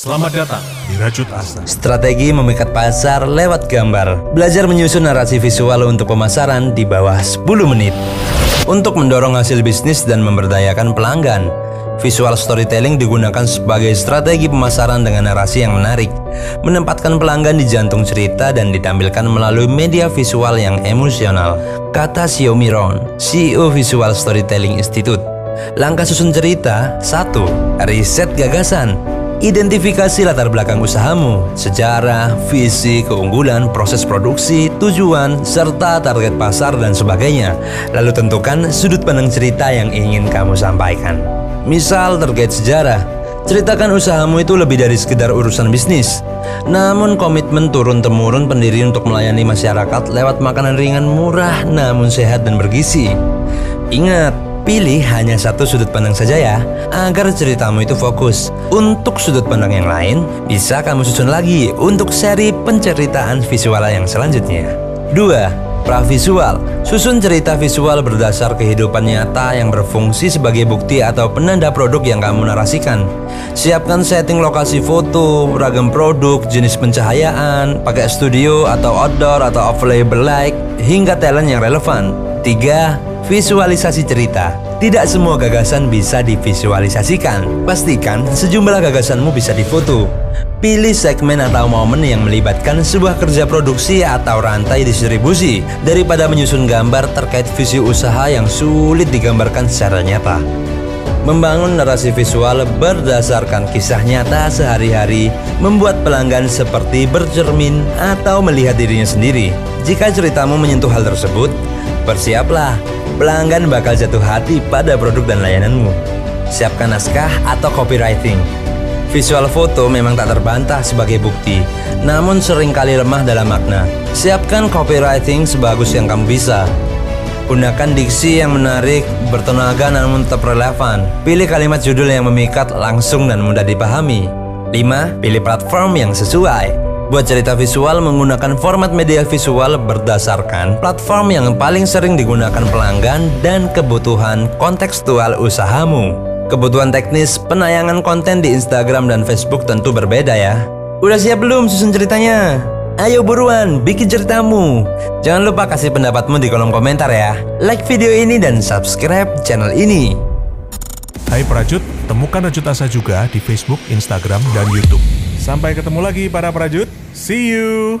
Selamat datang di Rajut Asa. Strategi memikat pasar lewat gambar. Belajar menyusun narasi visual untuk pemasaran di bawah 10 menit. Untuk mendorong hasil bisnis dan memberdayakan pelanggan, visual storytelling digunakan sebagai strategi pemasaran dengan narasi yang menarik, menempatkan pelanggan di jantung cerita dan ditampilkan melalui media visual yang emosional. Kata Xiaomi Ron, CEO Visual Storytelling Institute. Langkah susun cerita 1. Riset gagasan Identifikasi latar belakang usahamu, sejarah, visi, keunggulan, proses produksi, tujuan, serta target pasar dan sebagainya. Lalu tentukan sudut pandang cerita yang ingin kamu sampaikan. Misal terkait sejarah, ceritakan usahamu itu lebih dari sekedar urusan bisnis. Namun komitmen turun-temurun pendiri untuk melayani masyarakat lewat makanan ringan murah namun sehat dan bergizi. Ingat, Pilih hanya satu sudut pandang saja ya, agar ceritamu itu fokus. Untuk sudut pandang yang lain, bisa kamu susun lagi untuk seri penceritaan visual yang selanjutnya. 2. Pravisual Susun cerita visual berdasar kehidupan nyata yang berfungsi sebagai bukti atau penanda produk yang kamu narasikan. Siapkan setting lokasi foto, ragam produk, jenis pencahayaan, pakai studio atau outdoor atau light, hingga talent yang relevan. 3 Visualisasi cerita. Tidak semua gagasan bisa divisualisasikan. Pastikan sejumlah gagasanmu bisa difoto. Pilih segmen atau momen yang melibatkan sebuah kerja produksi atau rantai distribusi Daripada menyusun gambar terkait visi usaha yang sulit digambarkan secara nyata. Membangun narasi visual berdasarkan kisah nyata sehari-hari membuat pelanggan seperti bercermin atau melihat dirinya sendiri. Jika ceritamu menyentuh hal tersebut, bersiaplah pelanggan bakal jatuh hati pada produk dan layananmu. Siapkan naskah atau copywriting. Visual foto memang tak terbantah sebagai bukti, namun sering kali lemah dalam makna. Siapkan copywriting sebagus yang kamu bisa. Gunakan diksi yang menarik, bertenaga namun tetap relevan. Pilih kalimat judul yang memikat, langsung dan mudah dipahami. 5. Pilih platform yang sesuai. Buat cerita visual menggunakan format media visual berdasarkan platform yang paling sering digunakan pelanggan dan kebutuhan kontekstual usahamu. Kebutuhan teknis penayangan konten di Instagram dan Facebook tentu berbeda ya. Udah siap belum susun ceritanya? Ayo buruan, bikin ceritamu. Jangan lupa kasih pendapatmu di kolom komentar ya. Like video ini dan subscribe channel ini. Hai Prajut, temukan Rajut Asa juga di Facebook, Instagram, dan Youtube. Sampai ketemu lagi para Prajut. See you.